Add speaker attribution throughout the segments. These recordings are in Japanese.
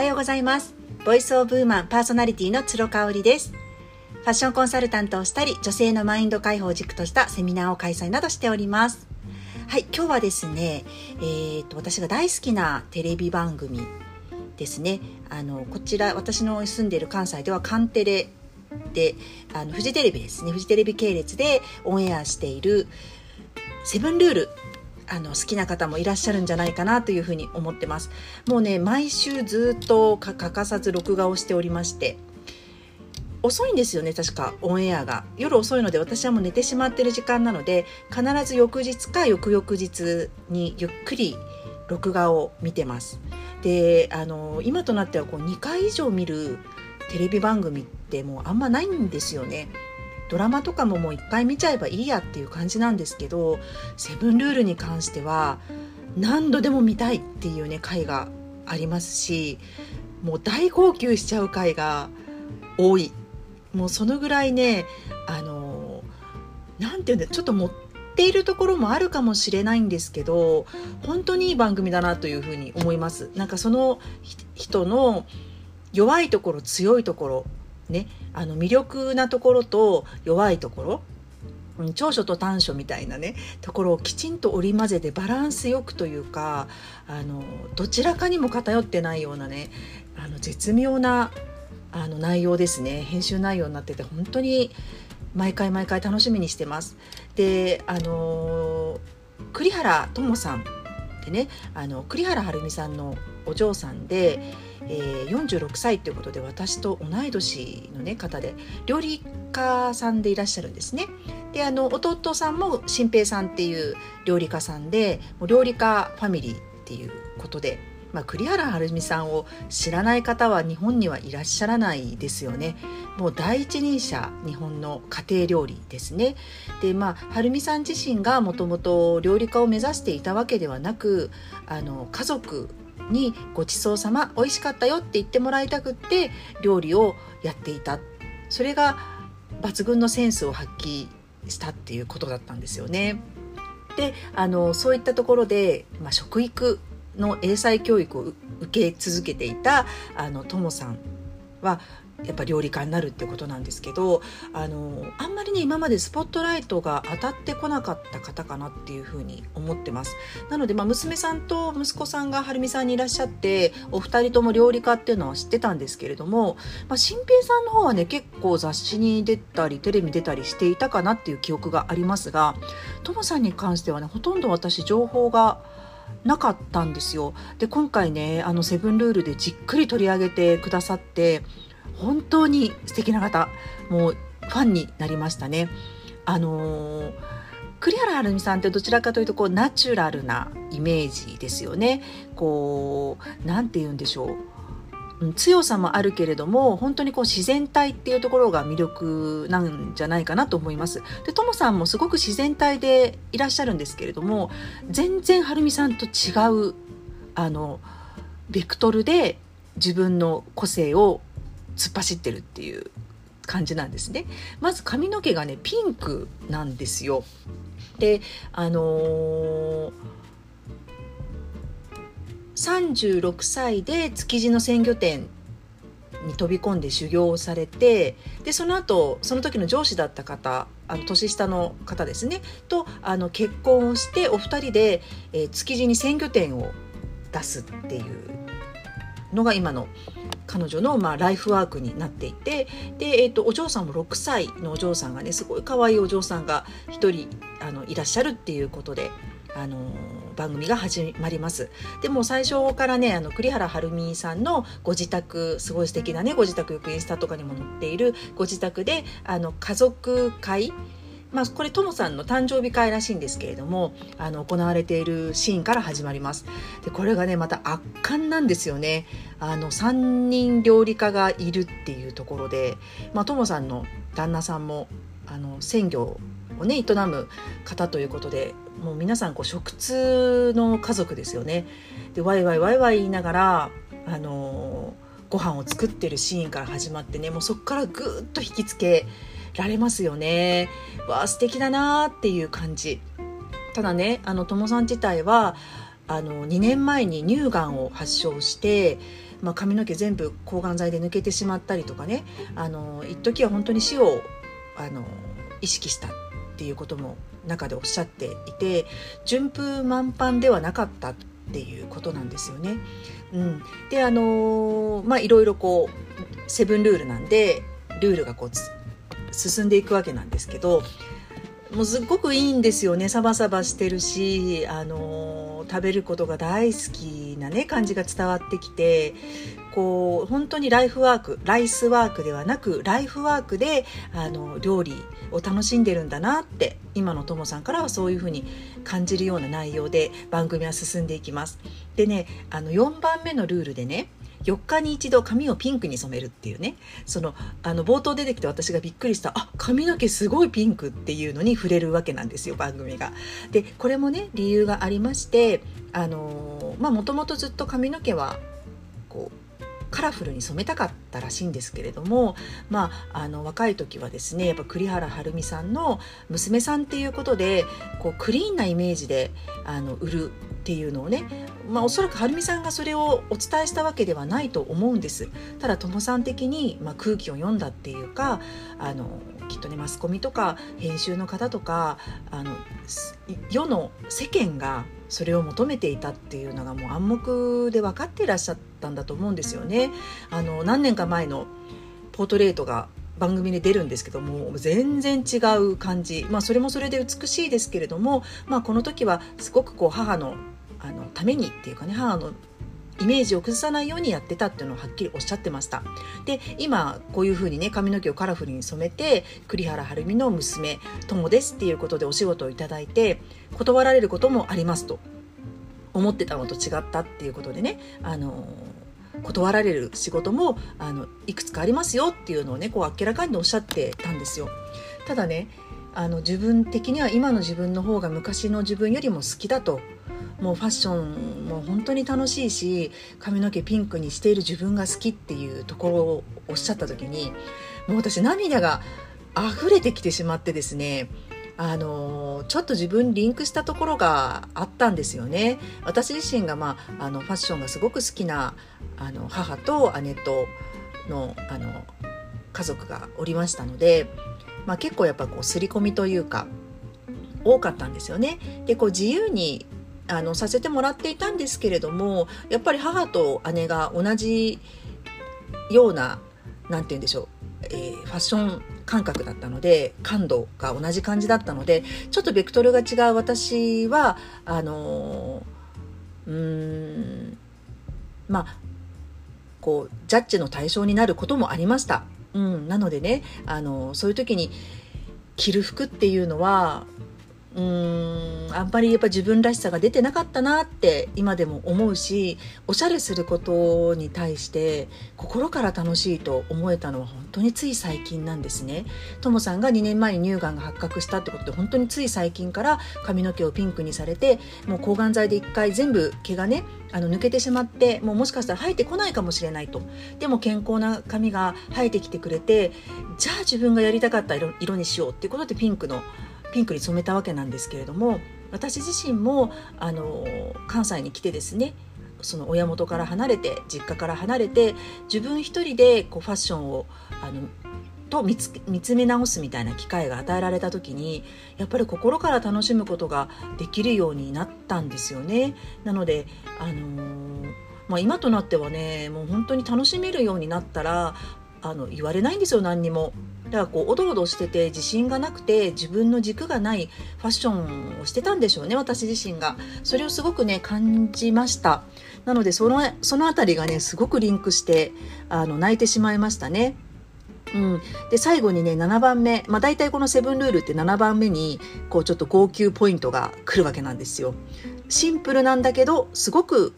Speaker 1: はようございます。ボイスオブウーマンパーソナリティの鶴香織です。ファッションコンサルタントをしたり女性のマインド解放軸としたセミナーを開催などしております。はい今日はですねえーと、私が大好きなテレビ番組ですね。あのこちら私の住んでいる関西ではカンテレであのフジテレビですね。フジテレビ系列でオンエアしているセブンルールあの好きな方もいらっしゃるんじゃないかなというふうに思ってます。もうね毎週ずっと欠かさず録画をしておりまして遅いんですよね確かオンエアが。夜遅いので私はもう寝てしまってる時間なので必ず翌日か翌々日にゆっくり録画を見てます。であの今となってはこう2回以上見るテレビ番組ってもうあんまないんですよね。ドラマとかももういっぱい見ちゃえばいいやっていう感じなんですけど「セブンルール」に関しては何度でも見たいっていうね回がありますしもう大号泣しちゃう回が多い。もうそのぐらいねあの何て言うんだちょっと持っているところもあるかもしれないんですけど本当にいい番組だなというふうに思います。なんかその人の弱いところ強いところね、あの魅力なところと弱いところ長所と短所みたいなねところをきちんと織り交ぜてバランスよくというかあのどちらかにも偏ってないようなねあの絶妙なあの内容ですね編集内容になってて本当に毎回毎回楽しみにしてます。であの栗原智さんでねあの栗原はるみさんのお嬢さんで、えー、46歳ということで私と同い年の、ね、方で料理家さんでいらっしゃるんですね。であの弟さんも新平さんっていう料理家さんでもう料理家ファミリーっていうことで。まあ、栗原はるみさんを知らない方は日本にはいらっしゃらないですよね。もう第一人者日本の家庭料理ですね。でまあはるみさん自身がもともと料理家を目指していたわけではなくあの家族にごちそうさま美味しかったよって言ってもらいたくって料理をやっていたそれが抜群のセンスを発揮したっていうことだったんですよね。であのそういったところで、まあ、食育の英才教育を受け続けていたあのともさんはやっぱ料理家になるってことなんですけどあのあんまりね今までスポットライトが当たってこなかった方かなっていうふうに思ってます。なので、まあ、娘さんと息子さんがはるみさんにいらっしゃってお二人とも料理家っていうのは知ってたんですけれども、まあ、新平さんの方はね結構雑誌に出たりテレビ出たりしていたかなっていう記憶がありますがともさんに関してはねほとんど私情報がなかったんですよで今回ねあの「セブンルール」でじっくり取り上げてくださって本当に素敵な方もうファンになりましたね。あのー、栗原はるみさんってどちらかというとこうナチュラルなイメージですよね。こう何て言うんでしょう強さもあるけれども本当にこう自然体っていうところが魅力なんじゃないかなと思います。でともさんもすごく自然体でいらっしゃるんですけれども全然はるみさんと違うあのベクトルで自分の個性を突っ走ってるっていう感じなんですね。まず髪の毛がねピンクなんですよ。であのー、36歳で築地の鮮魚店に飛び込んで修行をされてでその後その時の上司だった方あの年下の方ですねとあの結婚をしてお二人で、えー、築地に鮮魚店を出すっていうのが今の彼女のまあライフワークになっていてで、えーと、お嬢さんも6歳のお嬢さんがねすごい可愛いお嬢さんが1人あのいらっしゃるっていうことで。あの番組が始まります。でも最初からねあの栗原はるみさんのご自宅すごい素敵なねご自宅よくインスタとかにも載っているご自宅であの家族会まあ、これともさんの誕生日会らしいんですけれどもあの行われているシーンから始まります。でこれがねまた圧巻なんですよね。あの3人料理家がいるっていうところで、まあ、ともさんの旦那さんもあの鮮魚をね営む方ということでもう皆さんこう食通の家族ですよねでワイワイワイワイ言いながらあのご飯を作ってるシーンから始まってねもうそこからぐっと引きつけられますよね。わあ素敵だなっていう感じ。ただねあの友さん自体はあの2年前に乳がんを発症して、まあ、髪の毛全部抗がん剤で抜けてしまったりとかねあの一時は本当に死をあの意識したっていうことも中でおっしゃっていて順風満帆ではなかったっていうことなんですよね。うん、であのまあいろいろこうセブンルールなんでルールがこう進んでいくわけなんですけどもうすっごくいいんですよねサバサバしてるし、あの食べることが大好きなね感じが伝わってきてこう本当にライフワークライスワークではなくライフワークであの料理を楽しんでるんだなって今のともさんからはそういうふうに感じるような内容で番組は進んでいきます。でねあの4番目のルールでね4日に一度髪をピンクに染めるっていうねそのあの冒頭出てきて私がびっくりしたあ髪の毛すごいピンクっていうのに触れるわけなんですよ番組が。でこれもね理由がありましてあのまあもともとずっと髪の毛はこうカラフルに染めたかったらしいんですけれども、まあ、あの若い時はですねやっぱ栗原はるみさんの娘さんっていうことでこうクリーンなイメージであの売るっていうのをね、まあ、おそらくはるみさんがそれをお伝えしたわけではないと思うんですただともさん的に、まあ、空気を読んだっていうかあのきっとねマスコミとか編集の方とかあの世の世間がそれを求めていたっていうのがもう暗黙で分かっていらっしゃったんだと思うんですよね。あの何年か前のポートレートが番組で出るんですけども全然違う感じ、まあ、それもそれで美しいですけれども、まあ、この時はすごくこう母のあのためにっていうかね母のイメージを崩さないようにやってたっていうのをはっきりおっしゃってましたで今こういうふうにね髪の毛をカラフルに染めて栗原はるみの娘友ですっていうことでお仕事をいただいて断られることもありますと思ってたのと違ったっていうことでねあの断られる仕事もあのいくつかありますよっていうのをねこう明らかにおっしゃってたんですよ。ただねあの自分的には今の自分の方が昔の自分よりも好きだともうファッションも本当に楽しいし髪の毛ピンクにしている自分が好きっていうところをおっしゃった時にもう私涙が溢れてきてしまってですねあのちょっと自分リンクしたところがあったんですよね私自身が、まあ、あのファッションがすごく好きなあの母と姉とのあの家族がおりましたので、まあ、結構やっぱこう刷り込みというか多かったんですよね。でこう自由にあのさせてもらっていたんですけれどもやっぱり母と姉が同じような何て言うんでしょう、えー、ファッション感覚だったので感度が同じ感じだったのでちょっとベクトルが違う私はあのうーんまあこうジャッジの対象になることもありました。うん、なのでねあのそういう時に着る服っていうのはうんあんまりやっぱ自分らしさが出てなかったなって今でも思うしおしゃれすることに対して心から楽しいと思えたのは本当につい最近なんですね。ともさんが2年前に乳がんが発覚したってことで本当につい最近から髪の毛をピンクにされてもう抗がん剤で一回全部毛がねあの抜けてしまってもうもしかしたら生えてこないかもしれないと。でも健康な髪が生えてきてくれてじゃあ自分がやりたかった色色にしようってことでピンクのピンクに染めたわけなんですけれども私自身もあの関西に来てですねその親元から離れて実家から離れて自分一人でこうファッションをあのと見つ見つめ直すみたいな機会が与えられた時にやっぱり心から楽しむことができるようになったんですよね。なので、あのー、まあ、今となってはねもう本当に楽しめるようになったらあの言われないんですよ何にも。だからこうおどおどしてて自信がなくて自分の軸がないファッションをしてたんでしょうね私自身が。それをすごくね感じました。なのでそのその辺りがねすごくリンクしてあの泣いてしまいましたね。うん、で最後にね7番目、まあ、大体この「セブンルール」って7番目にこうちょっと号泣ポイントが来るわけなんですよ。シンプルなんだけどすごく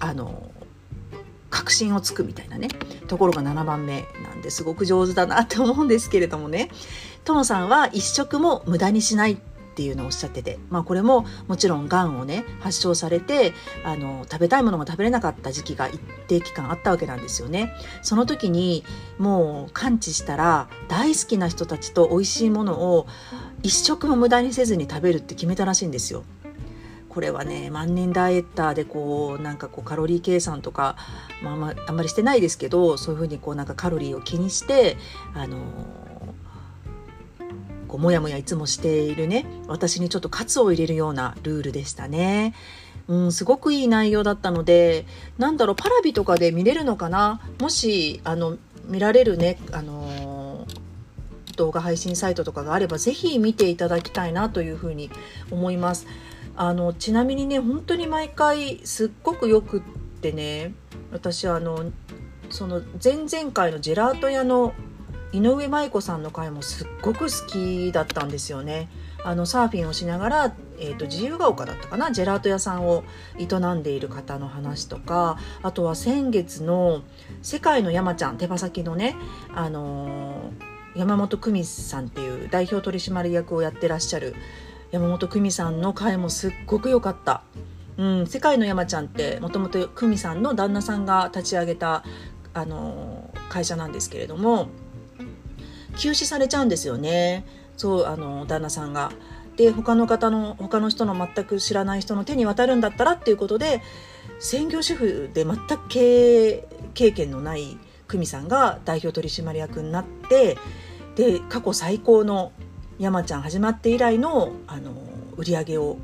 Speaker 1: あの確信をつくみたいなねところが7番目なんですごく上手だなって思うんですけれどもねトモさんは一食も無駄にしないっていうのをおっしゃってて、まあ、これももちろんがんをね発症されてあの食べたいものが食べれなかった時期が一定期間あったわけなんですよね。その時にもう完治したら大好きな人たちと美味しいものを一食も無駄にせずに食べるって決めたらしいんですよ。これはね万年ダイエッターでこうなんかこうカロリー計算とか、まあ、んまあんまりしてないですけどそういうふうにこうなんかカロリーを気にしてあのこうもやもやいつもしているね私にちょっと喝を入れるようなルールでしたね。うん、すごくいい内容だったのでなんだろうパラビとかで見れるのかな？もしあの見られるねあの動画配信サイトとかがあればぜひ見ていただきたいなというふうに思います。あのちなみにね本当に毎回すっごくよくってね私あのその前々回のジェラート屋の井上舞子さんの回もすっごく好きだったんですよね。あのサーフィンをしながら、えーと、自由が丘だったかな？ジェラート屋さんを営んでいる方の話とかあとは先月の「世界の山ちゃん」手羽先のね、あのー、山本久美さんっていう代表取締役をやってらっしゃる山本久美さんの回もすっごく良かった。うん、世界の山ちゃんってもともと久美さんの旦那さんが立ち上げた、あの、会社なんですけれども休止されちゃうんですよね。そうあの旦那さんが。で他の方の他の人の全く知らない人の手に渡るんだったらっていうことで専業主婦で全く経営経験のない久美さんが代表取締役になってで過去最高の山ちゃん始まって以来のあの売り上げを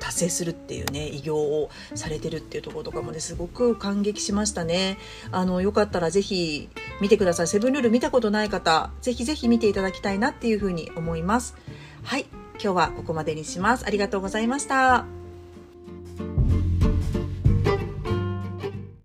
Speaker 1: 達成するっていうね偉業をされてるっていうところとかもねすごく感激しましたね。あのよかったらぜひ見てください。セブンルール見たことない方ぜひぜひ見ていただきたいなっていうふうに思います。はい。今日はここまでにします。ありがとうございました。